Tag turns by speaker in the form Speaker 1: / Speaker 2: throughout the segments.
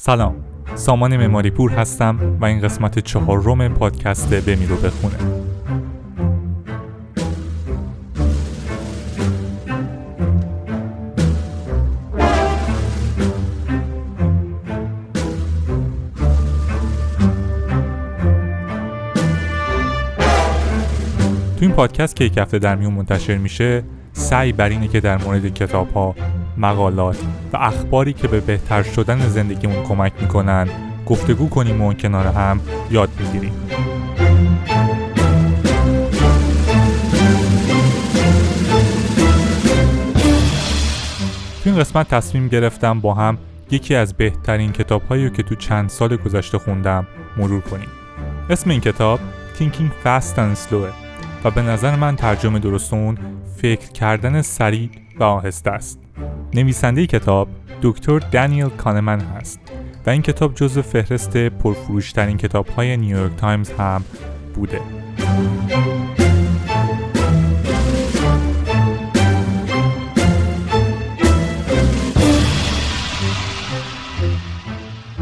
Speaker 1: سلام. سامان معماری پور هستم و این قسمت چهارم پادکست بمیرو بخونه. تو این پادکست که یک هفته در میون منتشر میشه سعی بر اینه که در مورد کتاب ها مقالات و اخباری که به بهتر شدن زندگیمون کمک می‌کنن. گفتگو کنیم و کنار هم یاد بگیریم. تو این قسمت تصمیم گرفتم با هم یکی از بهترین کتاب هایی که تو چند سال گذشته خوندم مرور کنیم. اسم این کتاب Thinking Fast and Slow و به نظر من ترجمه درست اون فکر کردن سریع و آهسته است. نویسنده کتاب دکتر دانیل کانمن هست و این کتاب جزو فهرست پرفروشترین کتاب های نیویورک تایمز هم بوده.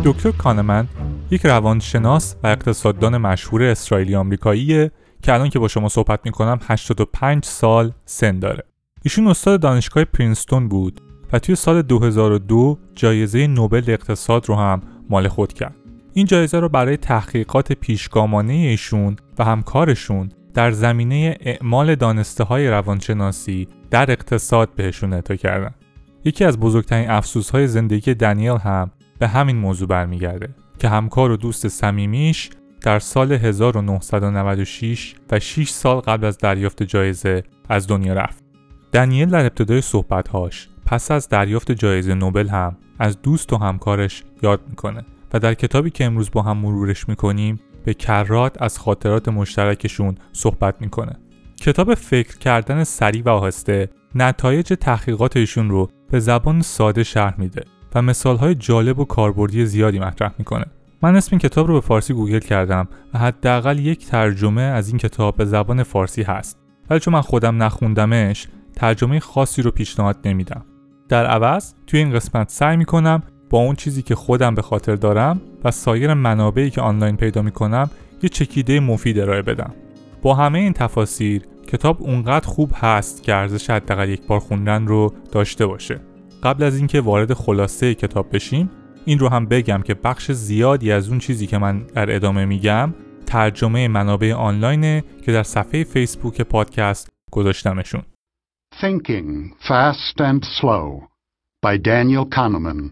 Speaker 1: دکتر کانمن یک روانشناس و اقتصاددان مشهور اسرائیلی آمریکاییه که الان که با شما صحبت می‌کنم 85 سال سن داره. ایشون استاد دانشگاه پرینستون بود. و توی سال 2002 جایزه نوبل اقتصاد رو هم مال خود کرد. این جایزه رو برای تحقیقات پیشگامانه ایشون و همکارشون در زمینه اعمال دانسته های روانشناسی در اقتصاد بهشون اعطا کردن. یکی از بزرگترین افسوس های زندگی دنیل هم به همین موضوع برمیگرده که همکار و دوست صمیمیش در سال 1996 و 6 سال قبل از دریافت جایزه از دنیا رفت. دنیل در ابتدای صحبتهاش پس از دریافت جایزه نوبل هم از دوست و همکارش یاد می‌کنه و در کتابی که امروز با هم مرورش می‌کنیم به کرات از خاطرات مشترکشون صحبت می‌کنه. کتاب فکر کردن سریع و آهسته نتایج تحقیقات ایشون رو به زبان ساده شرح میده و مثالهای جالب و کاربردی زیادی مطرح می‌کنه. من اسم این کتاب رو به فارسی گوگل کردم و حداقل یک ترجمه از این کتاب به زبان فارسی هست. ولی چون من خودم نخوندمش ترجمه خاصی رو پیشنهاد نمیدم. در عوض توی این قسمت سعی می‌کنم با اون چیزی که خودم به خاطر دارم و سایر منابعی که آنلاین پیدا می‌کنم یه چکیده مفید ارائه بدم. با همه این تفاسیر کتاب اونقدر خوب هست که ارزش حداقل یک بار خوندن رو داشته باشه. قبل از اینکه وارد خلاصه کتاب بشیم این رو هم بگم که بخش زیادی از اون چیزی که من در ادامه میگم ترجمه منابع آنلاینه که در صفحه فیسبوک پادکست گذاشتمشون.
Speaker 2: Thinking Fast and Slow by Daniel Kahneman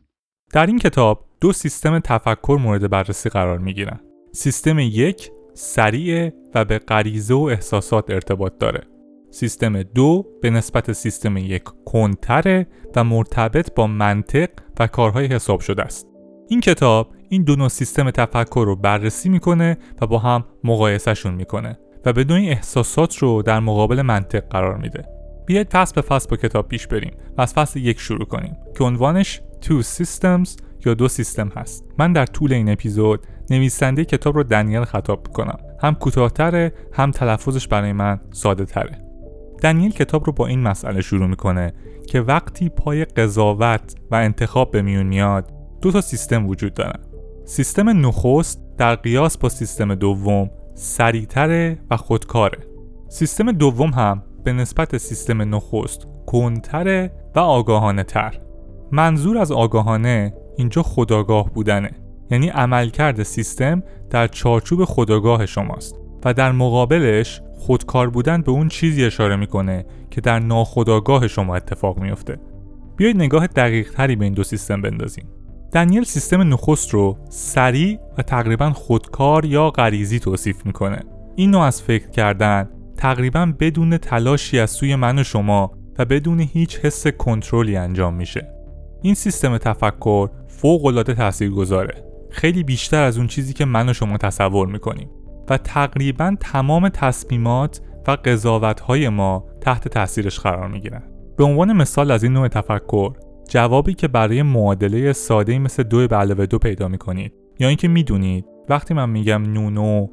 Speaker 1: در این کتاب دو سیستم تفکر مورد بررسی قرار می گیرن. سیستم یک سریع و به غریزه و احساسات ارتباط داره. سیستم دو به نسبت سیستم یک کنتره و مرتبط با منطق و کارهای حساب شده است. این کتاب این دو نوع سیستم تفکر رو بررسی می‌کنه و با هم مقایسهشون می‌کنه و بدون احساسات رو در مقابل منطق قرار میده. بیاید فصل به فصل با کتاب پیش بریم و از فصل یک شروع کنیم که عنوانش Two Systems یا دو سیستم هست. من در طول این اپیزود نویسنده کتاب رو دنیل خطاب می‌کنم هم کوتاهتره هم تلفظش برای من ساده تره دنیل کتاب رو با این مسئله شروع می‌کنه که وقتی پای قضاوت و انتخاب به میون میاد دو تا سیستم وجود دارن. سیستم نخست در قیاس با سیستم دوم سریعتره و خودکاره. سیستم دوم هم به نسبت سیستم نخست کنتره و آگاهانه تر منظور از آگاهانه اینجا خداگاه بودنه. یعنی عملکرد سیستم در چارچوب خداگاه شماست و در مقابلش خودکار بودن به اون چیزی اشاره می‌کنه که در ناخداگاه شما اتفاق میفته بیایید نگاه دقیق تری به این دو سیستم بندازیم. دنیل سیستم نخست رو سریع و تقریبا خودکار یا غریزی توصیف می‌کنه. این نوع از فکر کردن تقریبا بدون تلاشی از سوی من و شما و بدون هیچ حس کنترلی انجام میشه. این سیستم تفکر فوق العاده تاثیرگذاره. خیلی بیشتر از اون چیزی که من و شما تصور می‌کنیم و تقریبا تمام تصمیمات و قضاوت های ما تحت تاثیرش قرار می‌گیرن. به عنوان مثال از این نوع تفکر جوابی که برای معادله ساده مثل دو به علاوه دو پیدا می‌کنید. یا اینکه می‌دونید وقتی من میگم نونو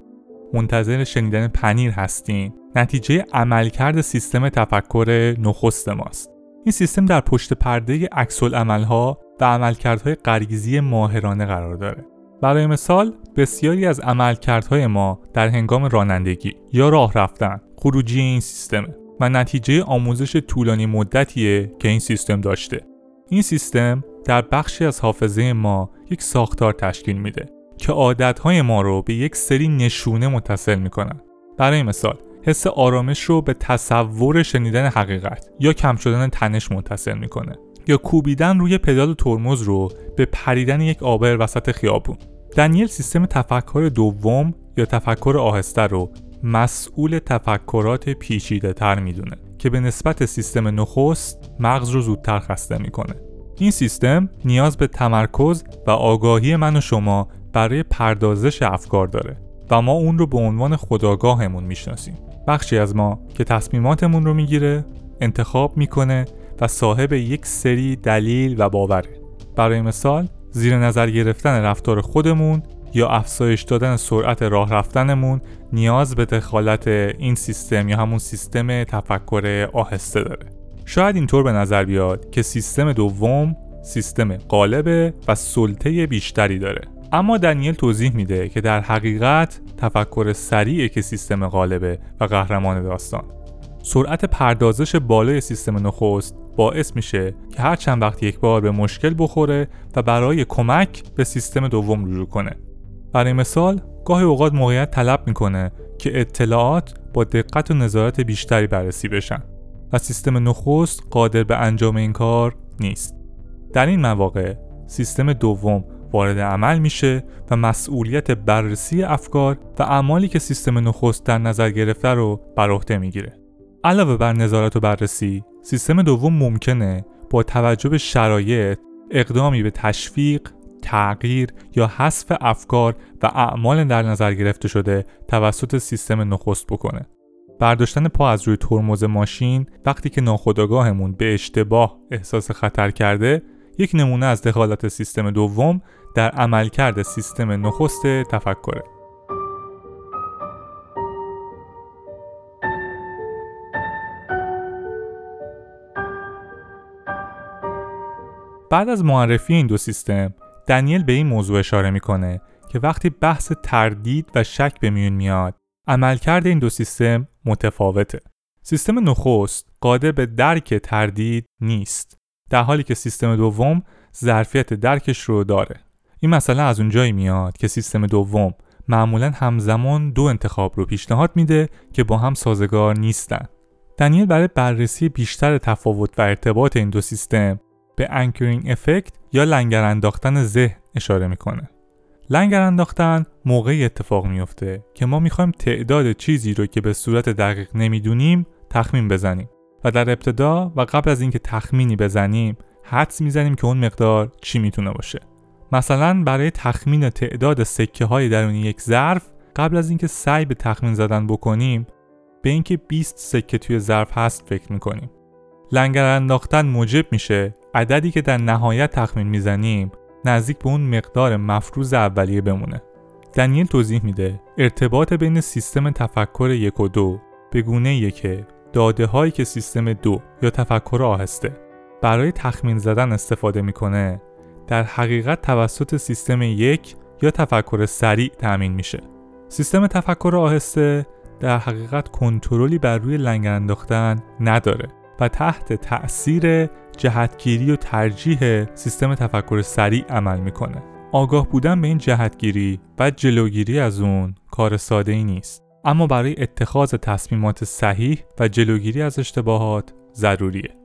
Speaker 1: منتظر شنیدن پنیر هستین. نتیجه عملکرد سیستم تفکر نخست ماست. این سیستم در پشت پرده عکس ها و عملکردهای غریزی ماهرانه قرار داره. برای مثال بسیاری از عملکردهای ما در هنگام رانندگی یا راه رفتن خروجی این سیستمه و نتیجه آموزش طولانی مدتیه که این سیستم داشته. این سیستم در بخشی از حافظه ما یک ساختار تشکیل میده. که عادتهای ما رو به یک سری نشونه متصل می‌کنن. برای مثال حس آرامش رو به تصور شنیدن حقیقت یا کم شدن تنش متصل می‌کنه یا کوبیدن روی پدال ترمز رو به پریدن یک آبر وسط خیابون. دنیل سیستم تفکر دوم یا تفکر آهسته رو مسئول تفکرات پیچیده تر می‌دونه که به نسبت سیستم نخست مغز رو زودتر خسته می‌کنه. این سیستم نیاز به تمرکز و آگاهی من و شما برای پردازش افکار داره و ما اون رو به عنوان خداگاهمون می‌شناسیم. بخشی از ما که تصمیماتمون رو می‌گیره انتخاب می‌کنه و صاحب یک سری دلیل و باوره. برای مثال زیر نظر گرفتن رفتار خودمون یا افزایش دادن سرعت راه رفتنمون نیاز به دخالت این سیستم یا همون سیستم تفکر آهسته داره. شاید اینطور به نظر بیاد که سیستم دوم سیستم قالبه و سلطه بیشتری داره. اما دنیل توضیح میده که در حقیقت تفکر سریعه که سیستم غالبه و قهرمان داستان. سرعت پردازش بالای سیستم نخست باعث میشه که هر چند وقت یک بار به مشکل بخوره و برای کمک به سیستم دوم رجوع کنه. برای مثال گاهی اوقات موقعیت طلب می‌کنه که اطلاعات با دقت و نظارت بیشتری بررسی بشن و سیستم نخست قادر به انجام این کار نیست. در این مواقع سیستم دوم وارد عمل میشه و مسئولیت بررسی افکار و اعمالی که سیستم نخست در نظر گرفته رو بر عهده می‌گیره. علاوه بر نظارت و بررسی سیستم دوم ممکنه با توجه به شرایط اقدامی به تشویق تغییر یا حذف افکار و اعمال در نظر گرفته شده توسط سیستم نخست بکنه. برداشتن پا از روی ترمز ماشین وقتی که ناخودآگاهمون به اشتباه احساس خطر کرده یک نمونه از دخالت سیستم دوم در عملکرد سیستم نخست تفکره. بعد از معرفی این دو سیستم دنیل به این موضوع اشاره می‌کنه که وقتی بحث تردید و شک به میون میاد عملکرد این دو سیستم متفاوته. سیستم نخست قادر به درک تردید نیست. در حالی که سیستم دوم ظرفیت درکش رو داره. این مسئله از اونجایی میاد که سیستم دوم معمولا همزمان دو انتخاب رو پیشنهاد میده که با هم سازگار نیستن. دنیل برای بررسی بیشتر تفاوت و ارتباط این دو سیستم به anchoring effect یا لنگر انداختن ذهن اشاره می‌کنه. لنگر انداختن موقعی اتفاق میفته که ما می‌خوایم تعداد چیزی رو که به صورت دقیق نمی‌دونیم تخمین بزنیم. و در ابتدا و قبل از اینکه تخمینی بزنیم حدس می‌زنیم که اون مقدار چی می‌تونه باشه. مثلا برای تخمین تعداد سکه های درون یک ظرف قبل از اینکه سعی به تخمین زدن بکنیم به اینکه 20 سکه توی ظرف هست فکر می‌کنیم. لنگر انداختن موجب میشه. عددی که در نهایت تخمین می‌زنیم نزدیک به اون مقدار مفروض اولیه بمونه. دنیل توضیح میده. ارتباط بین سیستم تفکر یک و دو به گونه که داده هایی که سیستم دو یا تفکر آهسته برای تخمین زدن استفاده می‌کنه در حقیقت توسط سیستم یک یا تفکر سریع تأمین میشه. سیستم تفکر آهسته در حقیقت کنترلی بر روی لنگر انداختن نداره و تحت تأثیر جهتگیری و ترجیح سیستم تفکر سریع عمل می‌کنه. آگاه بودن به این جهتگیری و جلوگیری از اون کار ساده ای نیست. اما برای اتخاذ تصمیمات صحیح و جلوگیری از اشتباهات ضروریه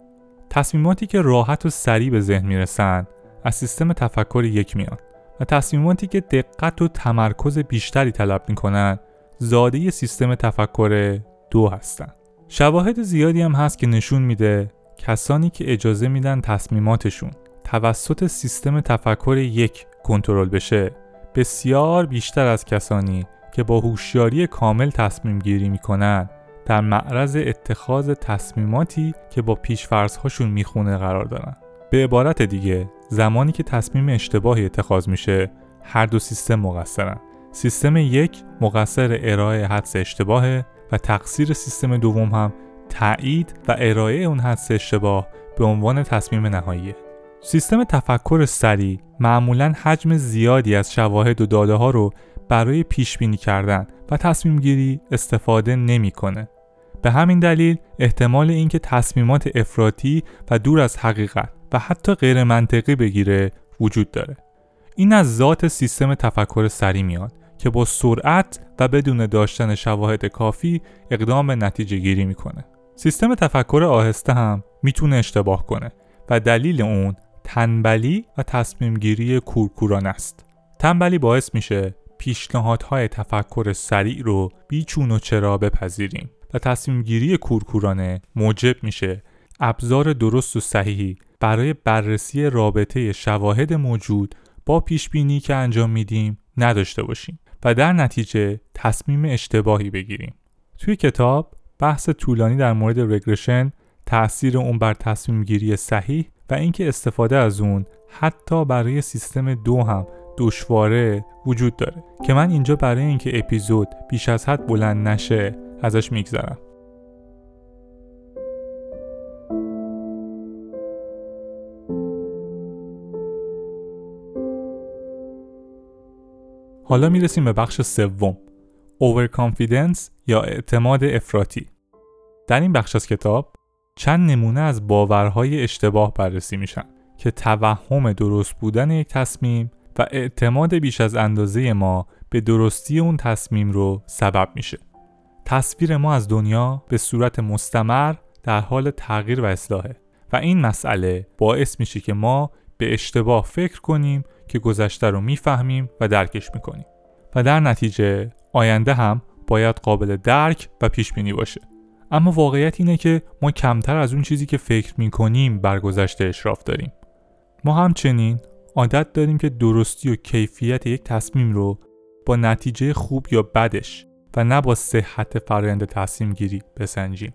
Speaker 1: تصمیماتی که راحت و سریع به ذهن می‌رسن از سیستم تفکر یک میان و تصمیماتی که دقت و تمرکز بیشتری طلب می‌کنن زاده سیستم تفکر دو هستند. شواهد زیادی هم هست که نشون میده کسانی که اجازه میدن تصمیماتشون توسط سیستم تفکر یک کنترل بشه بسیار بیشتر از کسانی که با هوشیاری کامل تصمیم گیری می‌کنن در معرض اتخاذ تصمیماتی که با پیشفرزهاشون می‌خونه قرار دارن. به عبارت دیگه زمانی که تصمیم اشتباهی اتخاذ میشه هر دو سیستم مقصرن. سیستم یک مقصر ارائه حدس اشتباهه و تقصیر سیستم دوم هم تایید و ارائه اون حدس اشتباه به عنوان تصمیم نهاییه. سیستم تفکر سریع معمولا حجم زیادی از شواهد و داده ها رو برای پیش بینی کردن و تصمیم گیری استفاده نمی‌کنه. به همین دلیل احتمال اینکه تصمیمات افراطی و دور از حقیقت و حتی غیر منطقی بگیره وجود داره. این از ذات سیستم تفکر سریع میاد که با سرعت و بدون داشتن شواهد کافی اقدام به نتیجه گیری می‌کنه. سیستم تفکر آهسته هم می‌تونه اشتباه کنه و دلیل اون تنبلی و تصمیم گیری کورکورانه است. تنبلی باعث میشه پیشنهادهای تفکر سریع رو بیچون و چرا بپذیریم و تصمیم گیری کورکورانه موجب میشه ابزار درست و صحیحی برای بررسی رابطه شواهد موجود با پیش بینی که انجام میدیم نداشته باشیم و در نتیجه تصمیم اشتباهی بگیریم. توی کتاب بحث طولانی در مورد رگرشن، تاثیر اون بر تصمیم گیری صحیح و اینکه استفاده از اون حتی برای سیستم دو هم دشواره وجود داره که من اینجا برای اینکه اپیزود بیش از حد بلند نشه ازش میگذرم. حالا می‌رسیم به بخش سوم. Overconfidence یا اعتماد افراطی. در این بخش از کتاب چند نمونه از باورهای اشتباه بررسی میشن که توهم درست بودن یک تصمیم و اعتماد بیش از اندازه ما به درستی اون تصمیم رو سبب میشه. تصویر ما از دنیا به صورت مستمر در حال تغییر و اصلاحه و این مسئله باعث میشه که ما به اشتباه فکر کنیم که گذشته رو می‌فهمیم و درکش می‌کنیم. و در نتیجه آینده هم باید قابل درک و پیش بینی باشه. اما واقعیت اینه که ما کمتر از اون چیزی که فکر می‌کنیم بر گذشته اشراف داریم. ما همچنین عادت داریم که درستی و کیفیت یک تصمیم رو با نتیجه خوب یا بدش و نه با صحت فرایند تصمیم گیری بسنجیم.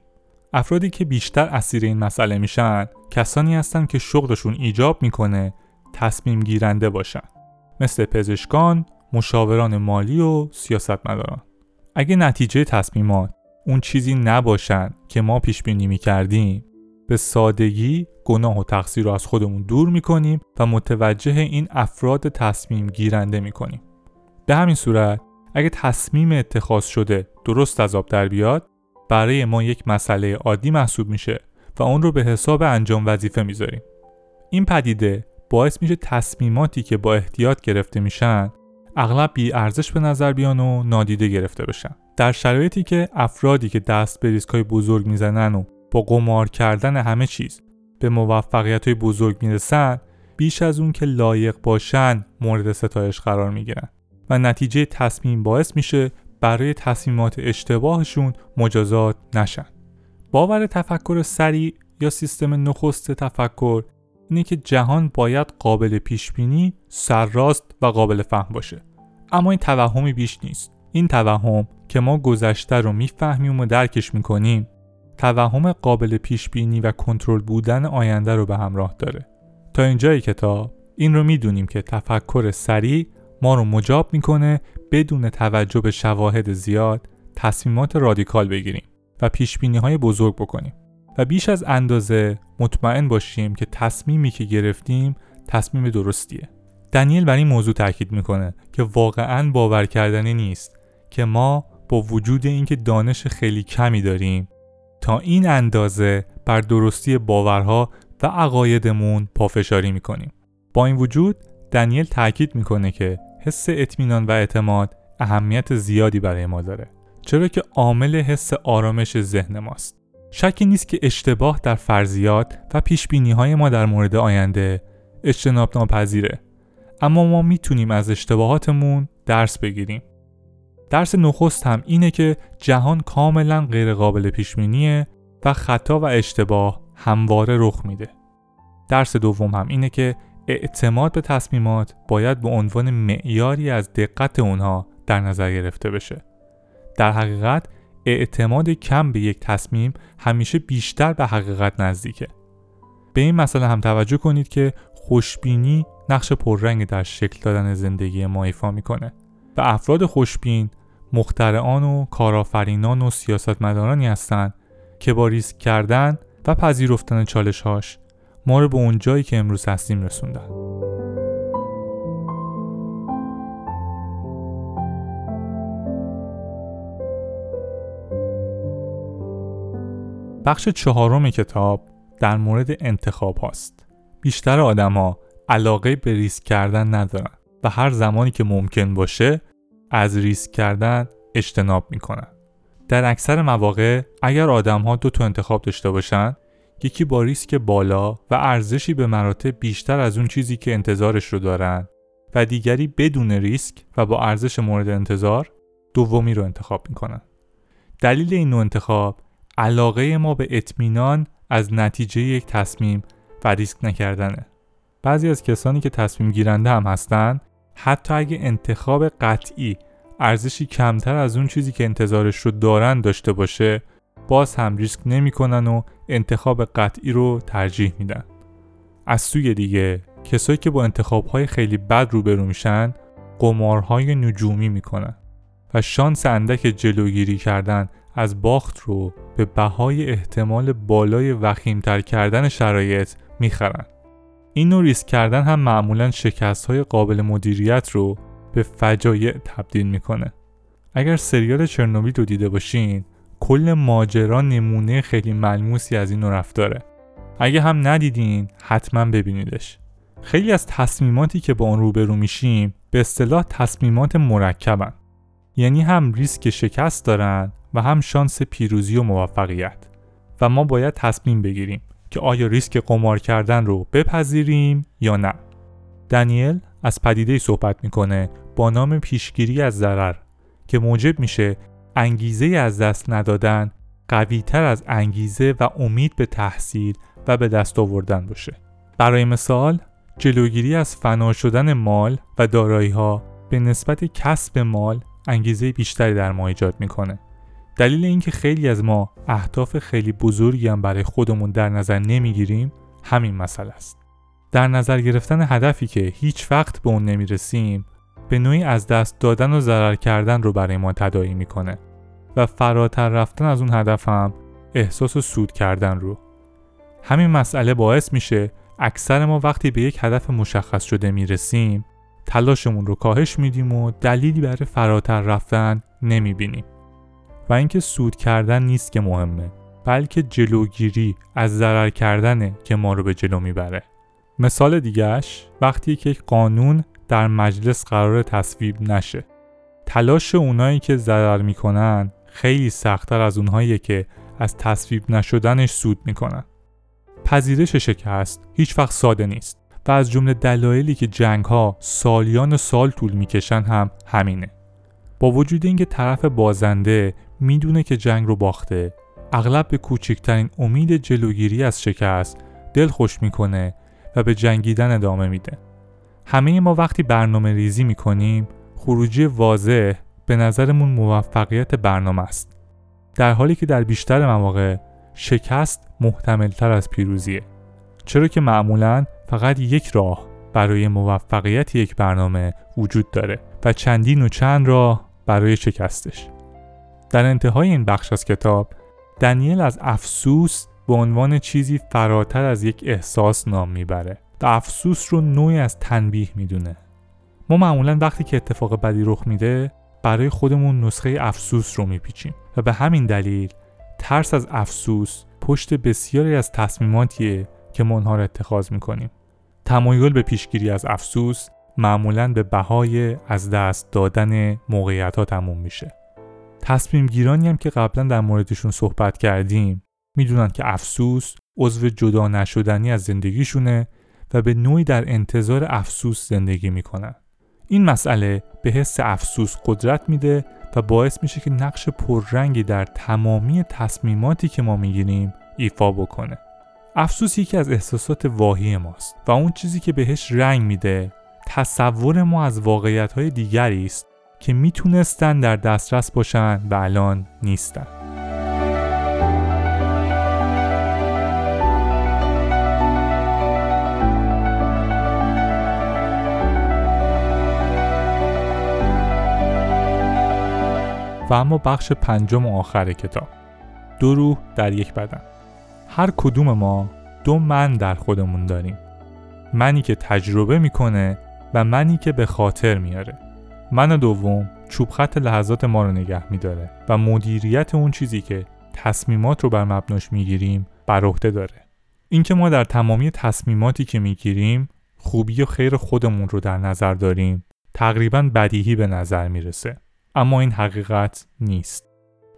Speaker 1: افرادی که بیشتر اسیر این مسئله میشن کسانی هستند که شغلشون ایجاب می‌کنه تصمیم گیرنده باشن. مثل پزشکان، مشاوران مالی و سیاستمداران. اگه نتیجه تصمیمات اون چیزی نباشن که ما پیش بینی می‌کردیم به سادگی گناه و تقصیر رو از خودمون دور می‌کنیم و متوجه این افراد تصمیم گیرنده می‌کنیم. به همین صورت اگه تصمیم اتخاذ شده درست از آب در بیاد برای ما یک مسئله عادی محسوب میشه و اون رو به حساب انجام وظیفه می‌ذاریم. این پدیده باعث میشه تصمیماتی که با احتیاط گرفته میشن اغلب بی ارزش به نظر بیان و نادیده گرفته بشن. در شرایطی که افرادی که دست به ریسکای بزرگ می‌زنن و با قمار کردن همه چیز به موفقیت های بزرگ می‌رسن بیش از اون که لایق باشن مورد ستایش قرار می‌گیرن و نتیجه تصمیم باعث میشه برای تصمیمات اشتباهشون مجازات نشن باور تفکر سریع یا سیستم نخست تفکر اینه که جهان باید قابل پیش بینی، سرراست و قابل فهم باشه. اما این توهمی بیش نیست. این توهم که ما گذشته رو می‌فهمیم و درکش می‌کنیم توهم قابل پیش بینی و کنترل بودن آینده رو به همراه داره. تا اینجای کتاب این رو می‌دونیم که تفکر سریع ما رو مجاب می‌کنه بدون توجه به شواهد زیاد تصمیمات رادیکال بگیریم و پیش بینی های بزرگ بکنیم و بیش از اندازه مطمئن باشیم که تصمیمی که گرفتیم تصمیم درستیه. دنیل بر این موضوع تاکید می‌کنه که واقعا باور کردنی نیست که ما با وجود اینکه دانش خیلی کمی داریم تا این اندازه بر درستی باورها و عقایدمون پافشاری می‌کنیم. با این وجود دنیل تاکید می‌کنه که حس اطمینان و اعتماد اهمیت زیادی برای ما داره. چرا که عامل حس آرامش ذهن ماست. شکی نیست که اشتباه در فرضیات و پیش های ما در مورد آینده اجتناب ناپذیره اما ما می‌تونیم از اشتباهاتمون درس بگیریم. درس نخست هم اینه که جهان کاملا غیر قابل پیش و خطا و اشتباه همواره رخ میده. درس دوم هم اینه که اعتماد به تصمیمات باید به عنوان معیاری از دقت اونها در نظر گرفته بشه. در حقیقت اعتماد کم به یک تصمیم همیشه بیشتر به حقیقت نزدیکه. به این مسئله هم توجه کنید که خوشبینی نقش پررنگ در شکل دادن زندگی ما ایفا می‌کنه. و افراد خوشبین مخترعان و کارآفرینان و سیاستمدارانی هستند که با ریسک کردن و پذیرفتن چالشهاش ما رو به اون جایی که امروز هستیم رسوندن بخش چهارم کتاب در مورد انتخاب هاست. بیشتر آدما علاقه به ریسک کردن ندارن و هر زمانی که ممکن باشه از ریسک کردن اجتناب می‌کنن. در اکثر مواقع اگر آدم ها دو تا انتخاب داشته باشن یکی با ریسک بالا و ارزشی به مراتب بیشتر از اون چیزی که انتظارش رو دارن و دیگری بدون ریسک و با ارزش مورد انتظار دومی رو انتخاب می‌کنن. دلیل این نوع انتخاب علاقه ما به اطمینان از نتیجه یک تصمیم و ریسک نکردنه. بعضی از کسانی که تصمیم گیرنده هم هستن حتی اگه انتخاب قطعی ارزشی کمتر از اون چیزی که انتظارش رو دارن داشته باشه باز هم ریسک نمی‌کنن و انتخاب قطعی رو ترجیح میدن. از سوی دیگه کسایی که با انتخابهای خیلی بد روبرو میشن قمارهای نجومی می‌کنن و شانس اندک جلوگیری کردن از باخت رو به بهای احتمال بالای وخیمتر کردن شرایط می‌خرن. این نوع ریسک کردن هم معمولا شکست های قابل مدیریت رو به فجایع تبدیل می‌کنه. اگر سریال چرنوبیل رو دیده باشین کل ماجرا نمونه خیلی ملموسی از این رفتاره. اگه هم ندیدین حتما ببینیدش. خیلی از تصمیماتی که با اون روبرو میشیم به اصطلاح تصمیمات مرکبن. یعنی هم ریسک شکست دارن و هم شانس پیروزی و موفقیت و ما باید تصمیم بگیریم که آیا ریسک قمار کردن رو بپذیریم یا نه. دانیل از پدیده صحبت می‌کنه با نام پیشگیری از ضرر که موجب میشه انگیزه از دست ندادن قوی تر از انگیزه و امید به تحصیل و به دست آوردن باشه. برای مثال جلوگیری از فنا شدن مال و دارایی ها به نسبت کسب مال انگیزه بیشتری در ما ایجاد می‌کنه. دلیل اینکه خیلی از ما اهداف خیلی بزرگی هم برای خودمون در نظر نمی‌گیریم همین مسئله است. در نظر گرفتن هدفی که هیچ وقت به اون نمی‌رسیم به نوعی از دست دادن و ضرر کردن رو برای ما تداعی می‌کنه و فراتر رفتن از اون هدف هم احساس سود کردن رو. همین مسئله باعث میشه اکثر ما وقتی به یک هدف مشخص شده می‌رسیم تلاشمون رو کاهش میدیم و دلیلی برای فراتر رفتن نمی‌بینیم. و اینکه سود کردن نیست که مهمه بلکه جلوگیری از ضرر کردنه که ما رو به جلو می‌بره. مثال دیگهش وقتی که یک قانون در مجلس قرار تصویب نشه. تلاش اونایی که ضرر می‌کنن خیلی سختتر از اونهایی که از تصویب نشدنش سود می‌کنن. پذیرش شکست هیچ وقت ساده نیست و از جمله دلایلی که جنگ ها سالیان سال طول می‌کشن هم همینه. با وجود اینکه طرف بازنده می‌دونه که جنگ رو باخته. اغلب به کوچکترین امید جلوگیری از شکست دل خوش می‌کنه و به جنگیدن ادامه میده. همه ما وقتی برنامه ریزی می‌کنیم خروجی واضح به نظرمون موفقیت برنامه است. در حالی که در بیشتر مواقع شکست محتملتر از پیروزیه. چرا که معمولا فقط یک راه برای موفقیت یک برنامه وجود داره و چندین و چند راه برای شکستش. در انتهای این بخش از کتاب دنیل از افسوس به عنوان چیزی فراتر از یک احساس نام می‌بره و افسوس رو نوعی از تنبیه می‌دونه. ما معمولا وقتی که اتفاق بدی رخ میده برای خودمون نسخه افسوس رو میپیچیم و به همین دلیل ترس از افسوس پشت بسیاری از تصمیماتیه که ما اونها رو اتخاذ می‌کنیم. تمایل به پیشگیری از افسوس معمولا به بهای از دست دادن موقعیت ها تموم میشه. تصمیم گیرانی هم که قبلا در موردشون صحبت کردیم. می‌دونن که افسوس عضو جدا نشدنی از زندگیشونه و به نوعی در انتظار افسوس زندگی می‌کنن. این مسئله به حس افسوس قدرت میده و باعث میشه که نقش پررنگی در تمامی تصمیماتی که ما می‌گیریم ایفا بکنه. افسوس یکی از احساسات واهی ماست و اون چیزی که بهش رنگ میده تصور ما از واقعیت های دیگری است. که می‌تونستن در دسترس باشن و الان نیستن. و اما بخش پنجم و آخر کتاب. دو روح در یک بدن. هر کدوم ما دو من در خودمون داریم. منی که تجربه می‌کنه و منی که به خاطر میاره. من دوم چوب خط لحظات ما رو نگه میداره و مدیریت اون چیزی که تصمیمات رو بر مبناش می‌گیریم بر عهده داره. اینکه ما در تمامی تصمیماتی که می‌گیریم خوبی و خیر خودمون رو در نظر داریم تقریبا بدیهی به نظر می‌رسه. اما این حقیقت نیست.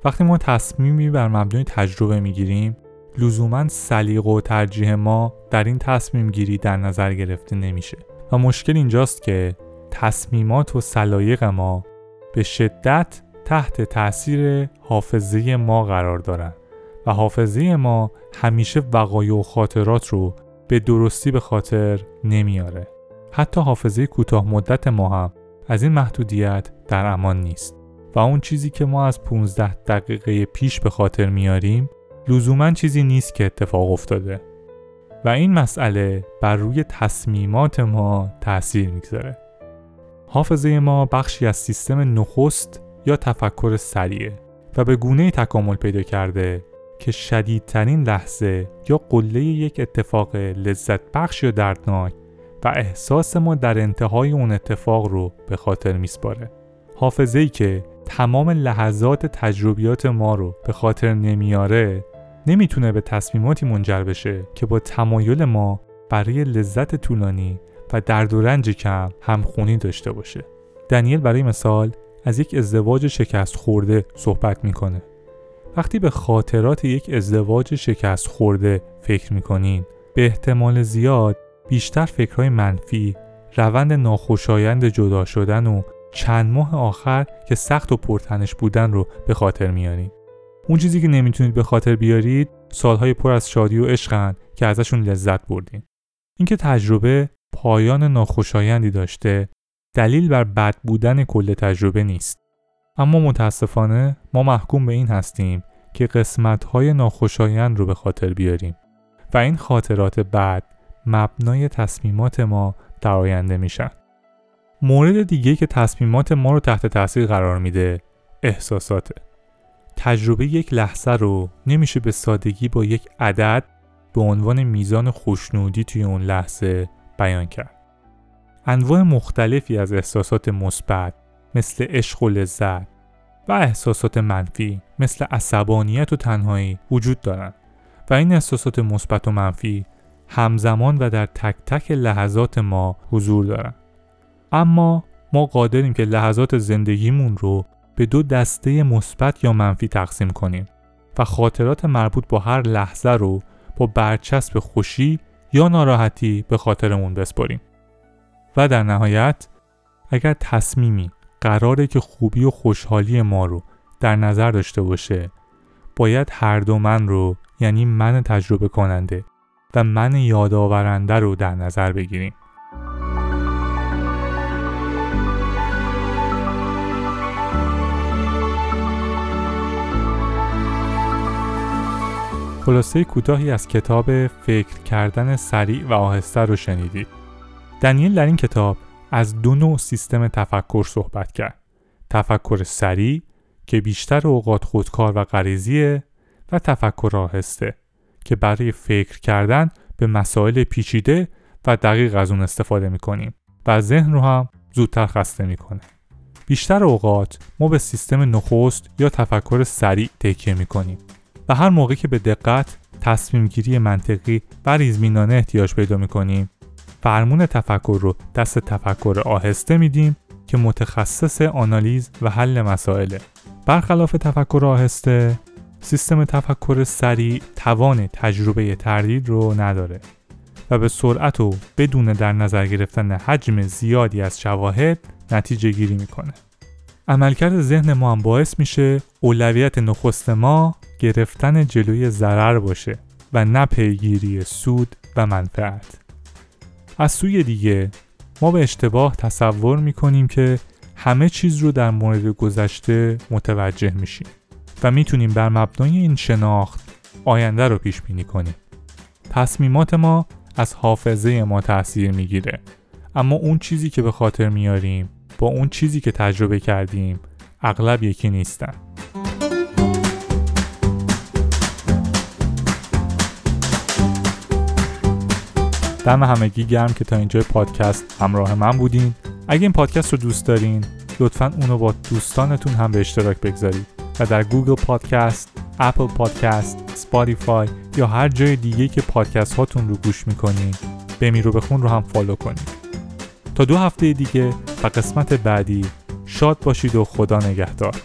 Speaker 1: وقتی ما تصمیمی بر مبنای تجربه می‌گیریم لزوما سلیقه و ترجیح ما در این تصمیم گیری در نظر گرفته نمیشه. و مشکل اینجاست که تصمیمات و سلایق ما به شدت تحت تاثیر حافظه ما قرار دارند و حافظه ما همیشه وقایع و خاطرات رو به درستی به خاطر نمیاره. حتی حافظه کوتاه مدت ما هم از این محدودیت در امان نیست و اون چیزی که ما از 15 دقیقه پیش به خاطر میاریم لزوما چیزی نیست که اتفاق افتاده و این مسئله بر روی تصمیمات ما تاثیر می‌گذاره. حافظه ما بخشی از سیستم نخست یا تفکر سریعه و به گونه تکامل پیدا کرده که شدیدترین لحظه یا قله یک اتفاق لذت بخش یا دردناک و احساس ما در انتهای اون اتفاق رو به خاطر میسپاره. حافظه ای که تمام لحظات تجربیات ما رو به خاطر نمیاره نمی‌تونه به تصمیماتی منجر بشه که با تمایل ما برای لذت طولانی و درد و رنج کم همخونی داشته باشه. دنیل برای مثال از یک ازدواج شکست خورده صحبت می‌کنه. وقتی به خاطرات یک ازدواج شکست خورده فکر می‌کنین به احتمال زیاد بیشتر فکرهای منفی روند ناخوشایند جدا شدن و چند ماه آخر که سخت و پرتنش بودن رو به خاطر میارین. اون چیزی که نمی‌تونید به خاطر بیارید سالهای پر از شادی و عشقن که ازشون لذت بردین. اینکه تجربه پایان ناخوشایندی داشته دلیل بر بد بودن کل تجربه نیست اما متاسفانه ما محکوم به این هستیم که قسمت‌های ناخوشایند رو به خاطر بیاریم و این خاطرات بعد مبنای تصمیمات ما در آینده میشن. مورد دیگه که تصمیمات ما رو تحت تاثیر قرار میده احساساته. تجربه یک لحظه رو نمیشه به سادگی با یک عدد به عنوان میزان خوشنودی توی اون لحظه بیان کرد. انواع مختلفی از احساسات مثبت مثل عشق و لذت و احساسات منفی مثل عصبانیت و تنهایی وجود دارند و این احساسات مثبت و منفی همزمان و در تک تک لحظات ما حضور دارند اما ما قادریم که لحظات زندگیمون رو به دو دسته مثبت یا منفی تقسیم کنیم و خاطرات مربوط با هر لحظه رو با برچسب خوشی یا ناراحتی به خاطرمون بسپاریم. و در نهایت اگر تصمیمی قراره که خوبی و خوشحالی ما رو در نظر داشته باشه باید هر دو من رو یعنی من تجربه کننده و من یادآورنده رو در نظر بگیریم. خلاصه کوتاهی از کتاب فکر کردن سریع و آهسته رو شنیدید. دنیل در این کتاب از دو نوع سیستم تفکر صحبت کرد. تفکر سریع که بیشتر اوقات خودکار و غریزیه و تفکر آهسته که برای فکر کردن به مسائل پیچیده و دقیق از اون استفاده می‌کنیم و ذهن رو هم زودتر خسته می‌کنه. بیشتر اوقات ما به سیستم نخست یا تفکر سریع تکیه می‌کنیم و هر موقع که به دقت تصمیم گیری منطقی و ریزمینانه احتیاج پیدا می‌کنیم. فرمون تفکر رو دست تفکر آهسته میدیم که متخصص آنالیز و حل مسائله. برخلاف تفکر آهسته سیستم تفکر سریع توان تجربه تردید رو نداره و به سرعت و بدون در نظر گرفتن حجم زیادی از شواهد نتیجه گیری می‌کنه. عملکرد ذهن ما هم باعث میشه اولویت نخست ما گرفتن جلوی ضرر باشه و نه پیگیری سود و منفعت از سوی دیگه ما به اشتباه تصور می‌کنیم که همه چیز رو در مورد گذشته متوجه میشیم و می‌تونیم بر مبنای این شناخت آینده رو پیش بینی کنیم. تصمیمات ما از حافظه ما تاثیر می‌گیره اما اون چیزی که به خاطر میاریم با اون چیزی که تجربه کردیم اغلب یکی نیستن. دم همگی گرم که تا اینجای پادکست همراه من بودین. اگه این پادکست رو دوست دارین لطفا اونو با دوستانتون هم به اشتراک بگذارید و در گوگل پادکست، اپل پادکست، سپاتیفای یا هر جای دیگه که پادکست هاتون رو گوش می‌کنین بمیر رو بخون رو هم فالو کنید. تا دو هفته دیگه و قسمت بعدی شاد باشید و خدا نگهدار.